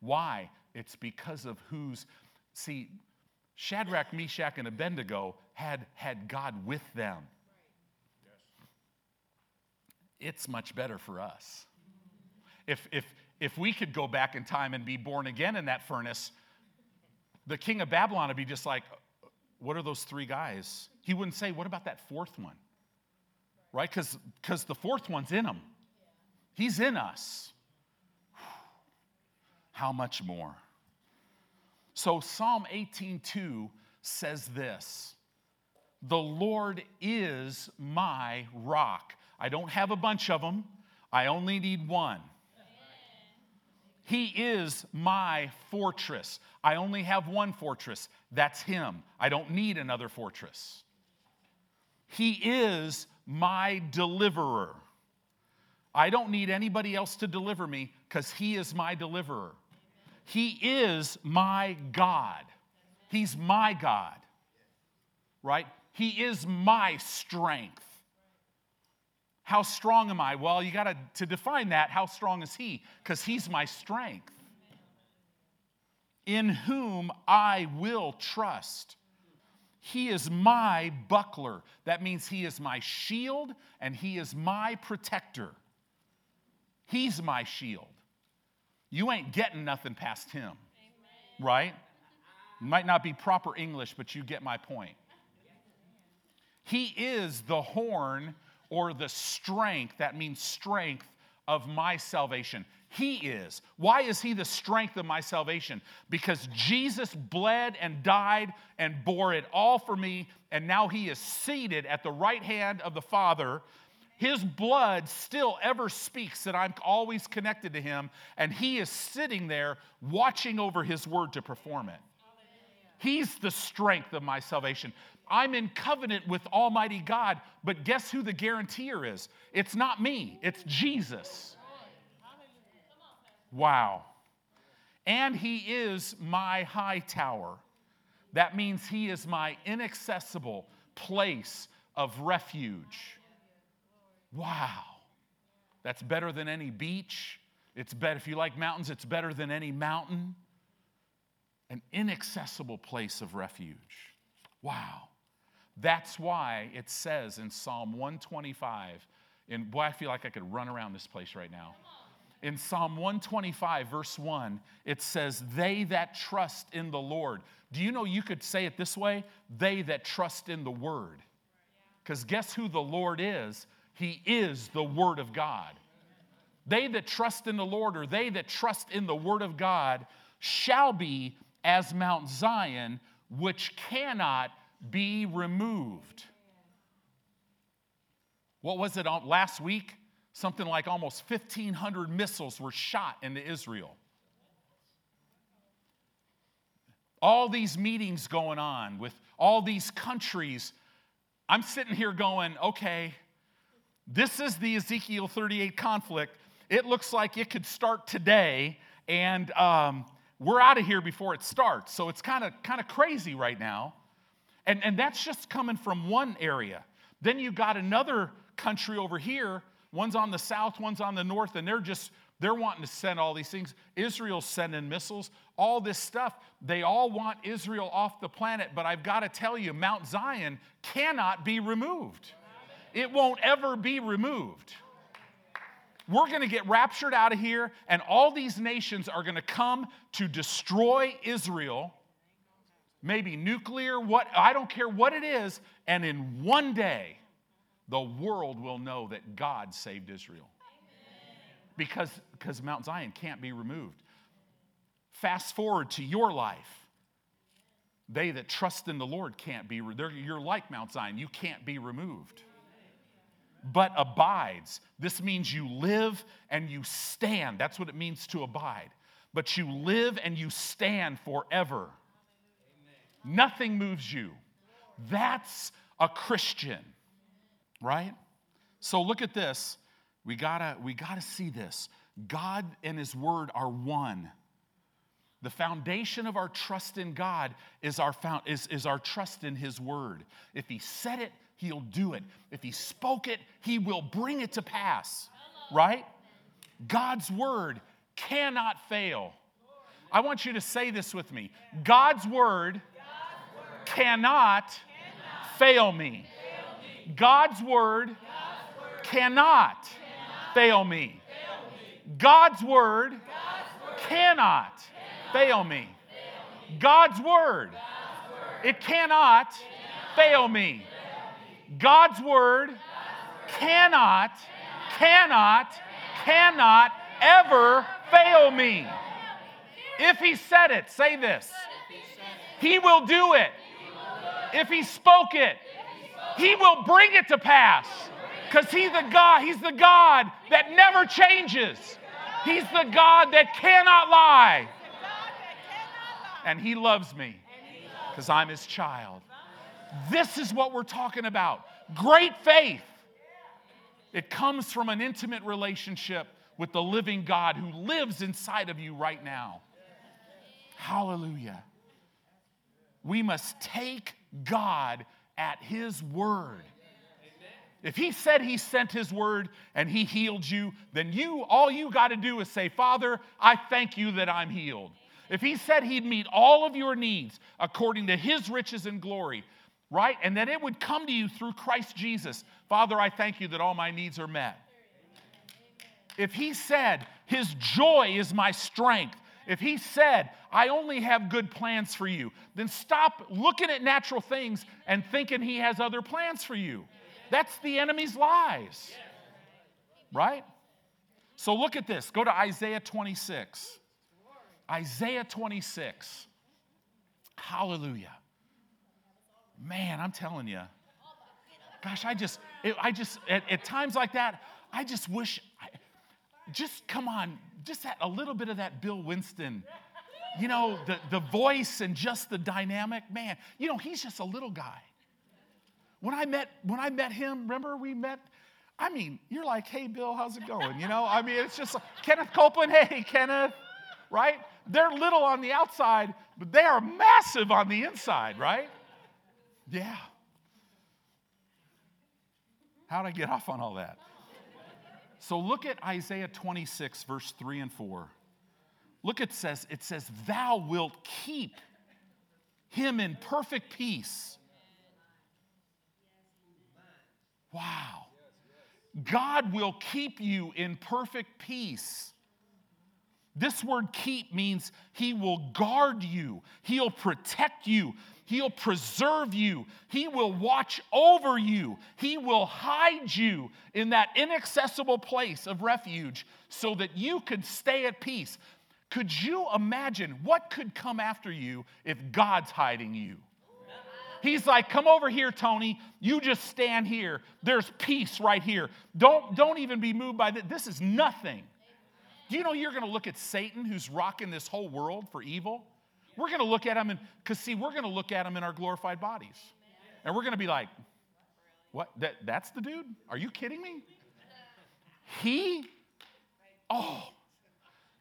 Why? It's because of who's, see, Shadrach, Meshach, and Abednego had, had God with them. It's much better for us. If, if, if we could go back in time and be born again in that furnace, the king of Babylon would be just like, What are those three guys? He wouldn't say, What about that fourth one? Right? Because the fourth one's in him, he's in us. How much more? So Psalm 18:2 says this. The Lord is my rock. I don't have a bunch of them. I only need one. He is my fortress. I only have one fortress. That's Him. I don't need another fortress. He is my deliverer. I don't need anybody else to deliver me because He is my deliverer. He is my God. He's my God, right? He is my strength. How strong am I? Well, you got to to define that. How strong is he? Because he's my strength. In whom I will trust. He is my buckler. That means he is my shield and he is my protector. He's my shield. You ain't getting nothing past him, Amen. right? Might not be proper English, but you get my point. He is the horn or the strength, that means strength of my salvation. He is. Why is He the strength of my salvation? Because Jesus bled and died and bore it all for me, and now He is seated at the right hand of the Father. His blood still ever speaks that I'm always connected to Him, and He is sitting there watching over His word to perform it. He's the strength of my salvation. I'm in covenant with Almighty God, but guess who the guarantor is? It's not me, it's Jesus. Wow. And he is my high tower. That means he is my inaccessible place of refuge. Wow. That's better than any beach. It's better, if you like mountains, it's better than any mountain. An inaccessible place of refuge. Wow. That's why it says in Psalm 125, and boy, I feel like I could run around this place right now in Psalm 125, verse 1, it says, They that trust in the Lord. Do you know you could say it this way? They that trust in the Word. Because guess who the Lord is? He is the Word of God. They that trust in the Lord, or they that trust in the Word of God, shall be as Mount Zion, which cannot be removed. What was it last week? something like almost 1,500 missiles were shot into Israel. All these meetings going on with all these countries. I'm sitting here going, okay, this is the Ezekiel 38 conflict. It looks like it could start today, and um, we're out of here before it starts. So it's kind of kind of crazy right now. And, and that's just coming from one area. Then you got another country over here One's on the south, one's on the north, and they're just they're wanting to send all these things. Israel's sending missiles, all this stuff. They all want Israel off the planet, but I've got to tell you, Mount Zion cannot be removed. It won't ever be removed. We're going to get raptured out of here, and all these nations are going to come to destroy Israel. Maybe nuclear, what I don't care what it is, and in one day the world will know that God saved Israel. Because, because Mount Zion can't be removed. Fast forward to your life. They that trust in the Lord can't be, you're like Mount Zion, you can't be removed. But abides. This means you live and you stand. That's what it means to abide. But you live and you stand forever. Nothing moves you. That's a Christian right? So look at this. We gotta, we gotta see this. God and His Word are one. The foundation of our trust in God is our, found, is, is our trust in His Word. If He said it, He'll do it. If He spoke it, He will bring it to pass, right? God's Word cannot fail. I want you to say this with me God's Word, cannot, fail me. God's word, cannot, fail me. God's word, cannot, fail me. God's word, it cannot, fail me. God's word cannot, cannot, cannot ever fail me. If he said it, say this. He will do it. If he spoke it, he will bring it to pass. Because He's the God, He's the God that never changes. He's the God that cannot lie. And He loves me because I'm His child. This is what we're talking about great faith. It comes from an intimate relationship with the living God who lives inside of you right now. Hallelujah. We must take God at his word. If he said he sent his word and he healed you, then you all you got to do is say, "Father, I thank you that I'm healed." If he said he'd meet all of your needs according to his riches and glory, right? And that it would come to you through Christ Jesus. Father, I thank you that all my needs are met. If he said, His joy is my strength, if he said, I only have good plans for you, then stop looking at natural things and thinking he has other plans for you. That's the enemy's lies. Right? So look at this. Go to Isaiah 26. Isaiah 26. Hallelujah. Man, I'm telling you. Gosh, I just, it, I just, at, at, times like that, I just wish, I, just come on, just that, a little bit of that Bill Winston, you know, the, the voice and just the dynamic. Man, you know, he's just a little guy. When I met, when I met him, remember we met, I mean, you're like, hey, Bill, how's it going? You know, I mean, it's just like, Kenneth Copeland, hey, Kenneth, right? They're little on the outside, but they are massive on the inside, right? Yeah. How'd I get off on all that? So look at Isaiah 26, verse 3 and 4. Look, it says, it says, Thou wilt keep him in perfect peace. Wow. God will keep you in perfect peace. This word keep means he will guard you, he'll protect you, he'll preserve you, he will watch over you, he will hide you in that inaccessible place of refuge so that you could stay at peace. Could you imagine what could come after you if God's hiding you? He's like, come over here, Tony. You just stand here. There's peace right here. Don't, don't even be moved by this. This is nothing. Do you know you're going to look at Satan, who's rocking this whole world for evil? We're going to look at him, and because see, we're going to look at him in our glorified bodies, and we're going to be like, "What? That, that's the dude? Are you kidding me?" He, oh,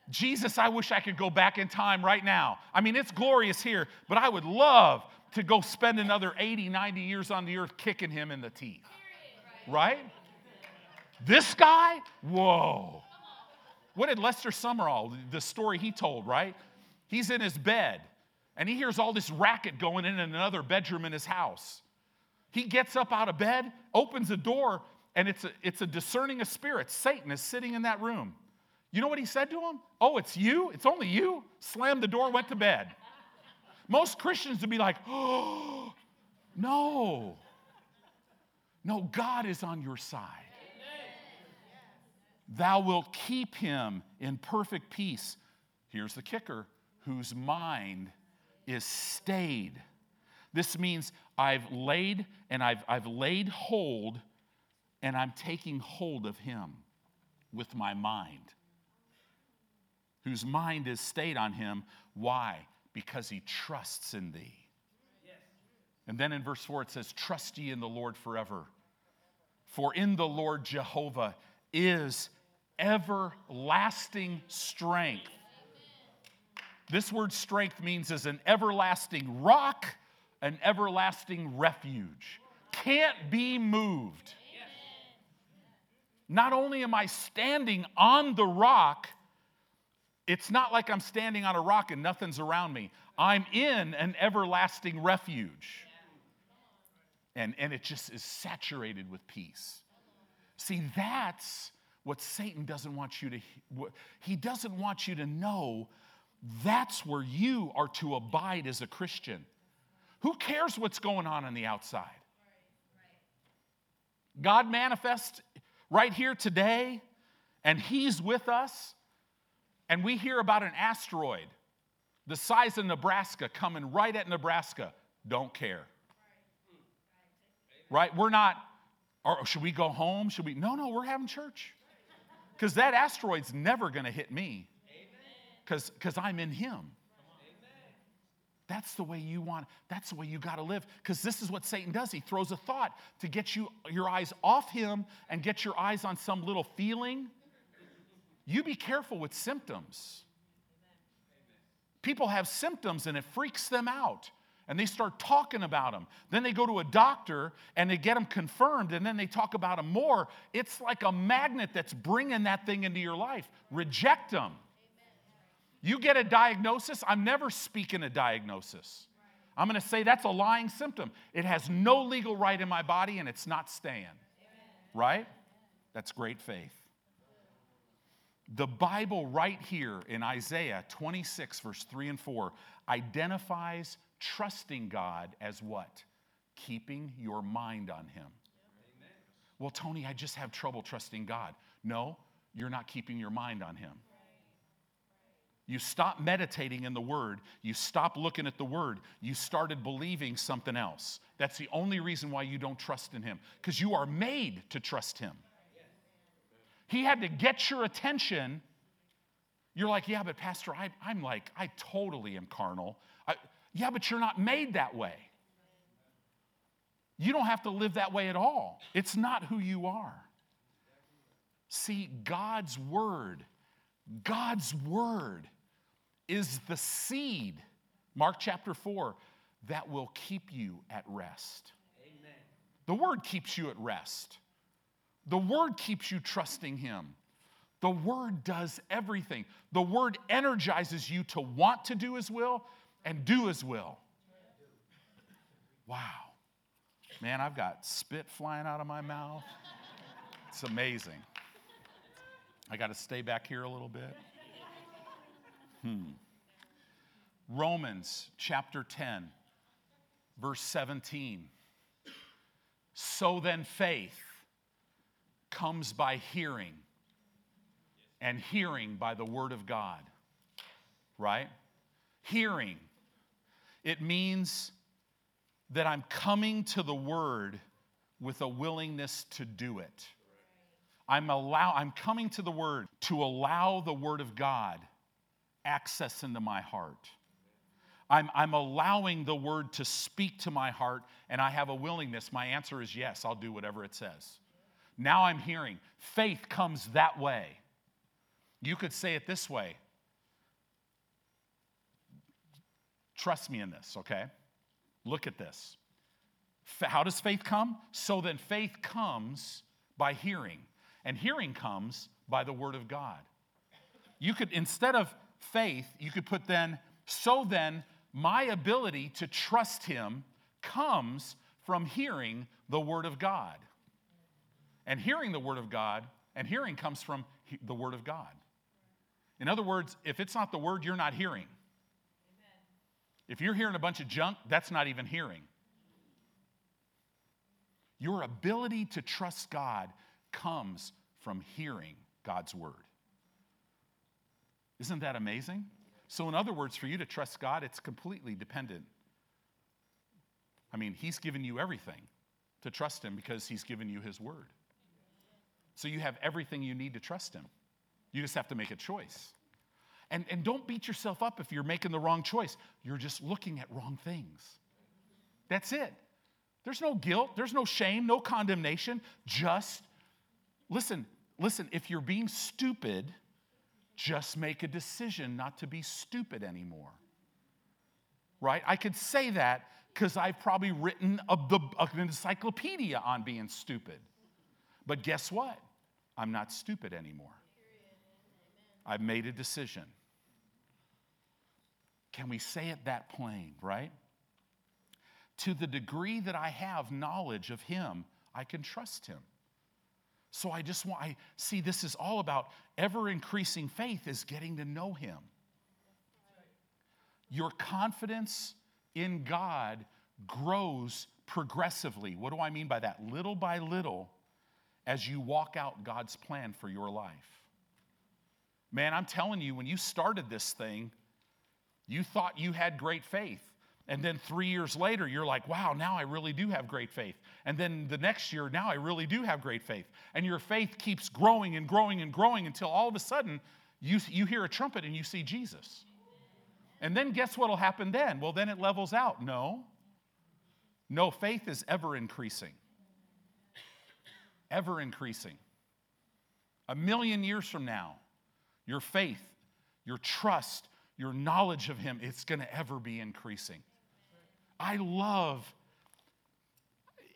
Jesus, I wish I could go back in time right now. I mean, it's glorious here, but I would love to go spend another 80, 90 years on the earth kicking him in the teeth. Right? This guy, whoa. What did Lester Sumrall, the story he told, right? He's in his bed and he hears all this racket going in in another bedroom in his house. He gets up out of bed, opens the door, and it's a, it's a discerning of spirits. Satan is sitting in that room. You know what he said to him? Oh, it's you? It's only you? Slammed the door, went to bed. Most Christians would be like, oh, no. No, God is on your side. Thou wilt keep him in perfect peace. Here's the kicker whose mind is stayed. This means I've laid and I've, I've laid hold and I'm taking hold of him with my mind. Whose mind is stayed on him. Why? Because he trusts in thee. And then in verse 4 it says, Trust ye in the Lord forever. For in the Lord Jehovah is everlasting strength. This word strength means as an everlasting rock, an everlasting refuge. Can't be moved. Not only am I standing on the rock, it's not like I'm standing on a rock and nothing's around me. I'm in an everlasting refuge. And, and it just is saturated with peace. See, that's what Satan doesn't want you to, he doesn't want you to know that's where you are to abide as a Christian. Who cares what's going on on the outside? God manifests right here today, and He's with us, and we hear about an asteroid the size of Nebraska coming right at Nebraska. Don't care. Right? We're not, or should we go home? Should we? No, no, we're having church. Because that asteroid's never going to hit me because I'm in Him. That's the way you want, that's the way you got to live. Because this is what Satan does. He throws a thought to get you your eyes off him and get your eyes on some little feeling. You be careful with symptoms. People have symptoms and it freaks them out and they start talking about them. Then they go to a doctor and they get them confirmed and then they talk about them more. It's like a magnet that's bringing that thing into your life. Reject them. You get a diagnosis, I'm never speaking a diagnosis. I'm going to say that's a lying symptom. It has no legal right in my body and it's not staying. Right? That's great faith. The Bible, right here in Isaiah 26, verse 3 and 4, identifies trusting God as what? Keeping your mind on Him. Well, Tony, I just have trouble trusting God. No, you're not keeping your mind on Him. You stop meditating in the Word. You stop looking at the Word. You started believing something else. That's the only reason why you don't trust in Him, because you are made to trust Him. He had to get your attention. You're like, yeah, but Pastor, I, am like, I totally am carnal. I, yeah, but you're not made that way. You don't have to live that way at all. It's not who you are. See, God's Word, God's Word is the seed, Mark chapter 4, that will keep you at rest. Amen. The Word keeps you at rest. The Word keeps you trusting Him. The Word does everything. The Word energizes you to want to do His will and do His will. Wow. Man, I've got spit flying out of my mouth. It's amazing. I got to stay back here a little bit. Hmm. Romans chapter 10, verse 17. So then faith comes by hearing, and hearing by the word of God. Right? Hearing. It means that I'm coming to the word with a willingness to do it. I'm allow I'm coming to the word to allow the word of God access into my heart. I'm, I'm allowing the word to speak to my heart and I have a willingness. My answer is yes, I'll do whatever it says. Now I'm hearing. Faith comes that way. You could say it this way Trust me in this, okay? Look at this. How does faith come? So then faith comes by hearing, and hearing comes by the word of God. You could, instead of faith, you could put then, so then my ability to trust him comes from hearing the word of God. And hearing the word of God, and hearing comes from the word of God. In other words, if it's not the word, you're not hearing. Amen. If you're hearing a bunch of junk, that's not even hearing. Your ability to trust God comes from hearing God's word. Isn't that amazing? So, in other words, for you to trust God, it's completely dependent. I mean, He's given you everything to trust Him because He's given you His word. So, you have everything you need to trust Him. You just have to make a choice. And, and don't beat yourself up if you're making the wrong choice. You're just looking at wrong things. That's it. There's no guilt, there's no shame, no condemnation. Just listen, listen, if you're being stupid, just make a decision not to be stupid anymore. Right? I could say that because I've probably written a, an encyclopedia on being stupid. But guess what? I'm not stupid anymore. I've made a decision. Can we say it that plain, right? To the degree that I have knowledge of Him, I can trust Him. So I just want, I see this is all about ever increasing faith is getting to know Him. Your confidence in God grows progressively. What do I mean by that? Little by little as you walk out God's plan for your life. Man, I'm telling you, when you started this thing, you thought you had great faith. And then three years later, you're like, wow, now I really do have great faith. And then the next year, now I really do have great faith. And your faith keeps growing and growing and growing until all of a sudden you, you hear a trumpet and you see Jesus. And then guess what will happen then? Well, then it levels out. No. No, faith is ever increasing. Ever increasing. A million years from now, your faith, your trust, your knowledge of Him, it's going to ever be increasing. I love,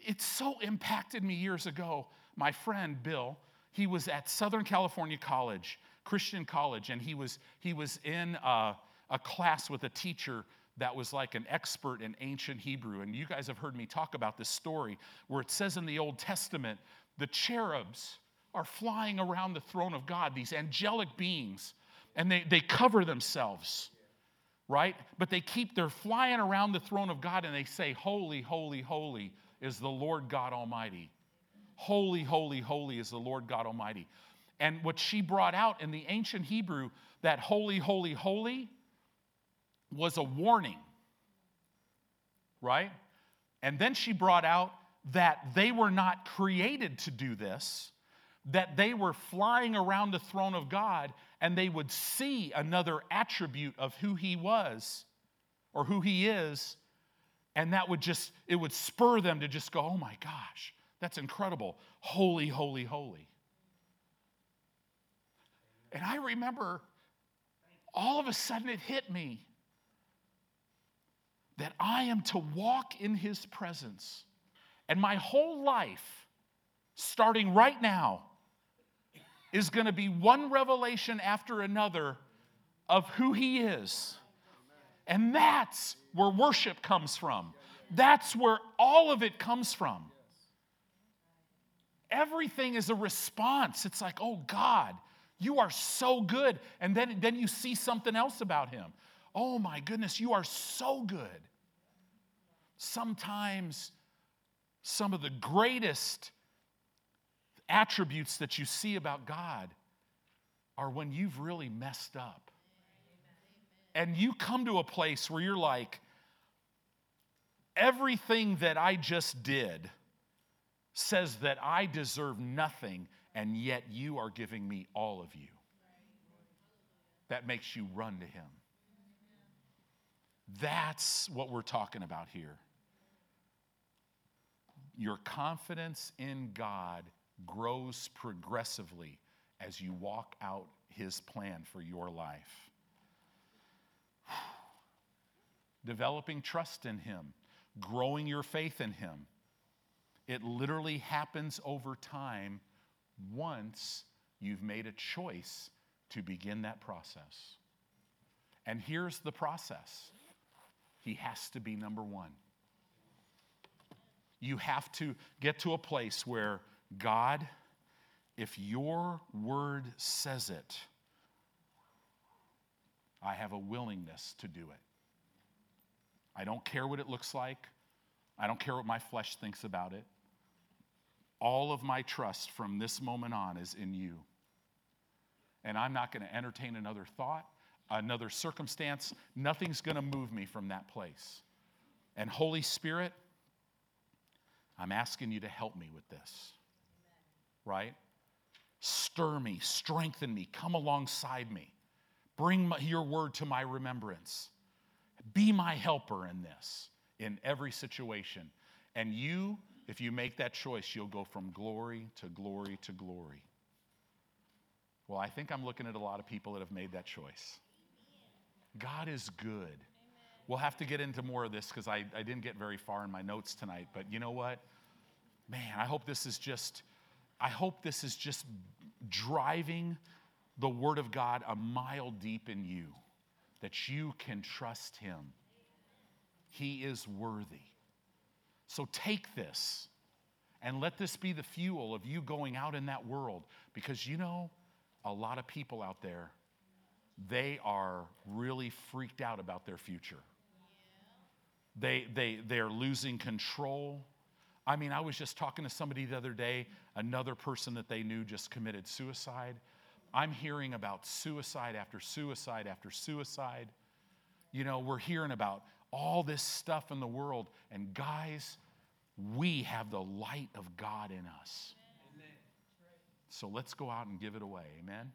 it so impacted me years ago. My friend Bill, he was at Southern California College, Christian College, and he was, he was in a, a class with a teacher that was like an expert in ancient Hebrew. And you guys have heard me talk about this story where it says in the Old Testament, the cherubs are flying around the throne of God, these angelic beings, and they, they cover themselves right? But they keep, they're flying around the throne of God and they say, Holy, holy, holy is the Lord God Almighty. Holy, holy, holy is the Lord God Almighty. And what she brought out in the ancient Hebrew, that holy, holy, holy, was a warning, right? And then she brought out that they were not created to do this, that they were flying around the throne of God and they would see another attribute of who he was or who he is and that would just it would spur them to just go oh my gosh that's incredible. Holy holy holy. And i remember all of a sudden it hit me that i am to walk in his presence. And my whole life starting right now is going to be one revelation after another of who he is. And that's where worship comes from. That's where all of it comes from. Everything is a response. It's like, oh God, you are so good. And then, then you see something else about him. Oh my goodness, you are so good. Sometimes some of the greatest attributes that you see about God are when you've really messed up and you come to a place where you're like, everything that I just did says that I deserve nothing, and yet you are giving me all of you. That makes you run to Him. That's what we're talking about here. Your confidence in God grows progressively as you walk out His plan for your life developing trust in Him, growing your faith in Him. It literally happens over time once you've made a choice to begin that process. And here's the process He has to be number one. You have to get to a place where God, if your word says it, I have a willingness to do it. I don't care what it looks like. I don't care what my flesh thinks about it. All of my trust from this moment on is in you. And I'm not going to entertain another thought, another circumstance. Nothing's going to move me from that place. And Holy Spirit, I'm asking you to help me with this. Right? Stir me, strengthen me, come alongside me. Bring my, your word to my remembrance. Be my helper in this, in every situation. And you, if you make that choice, you'll go from glory to glory to glory. Well, I think I'm looking at a lot of people that have made that choice. God is good. We'll have to get into more of this because I, I didn't get very far in my notes tonight. But you know what? Man, I hope this is just, I hope this is just driving the Word of God a mile deep in you that you can trust him. He is worthy. So take this and let this be the fuel of you going out in that world because you know, a lot of people out there, they are really freaked out about their future. They, they, they're losing control. I mean, I was just talking to somebody the other day, another person that they knew just committed suicide. I'm hearing about suicide after suicide after suicide. You know, we're hearing about all this stuff in the world. And guys, we have the light of God in us. Amen. So let's go out and give it away. Amen.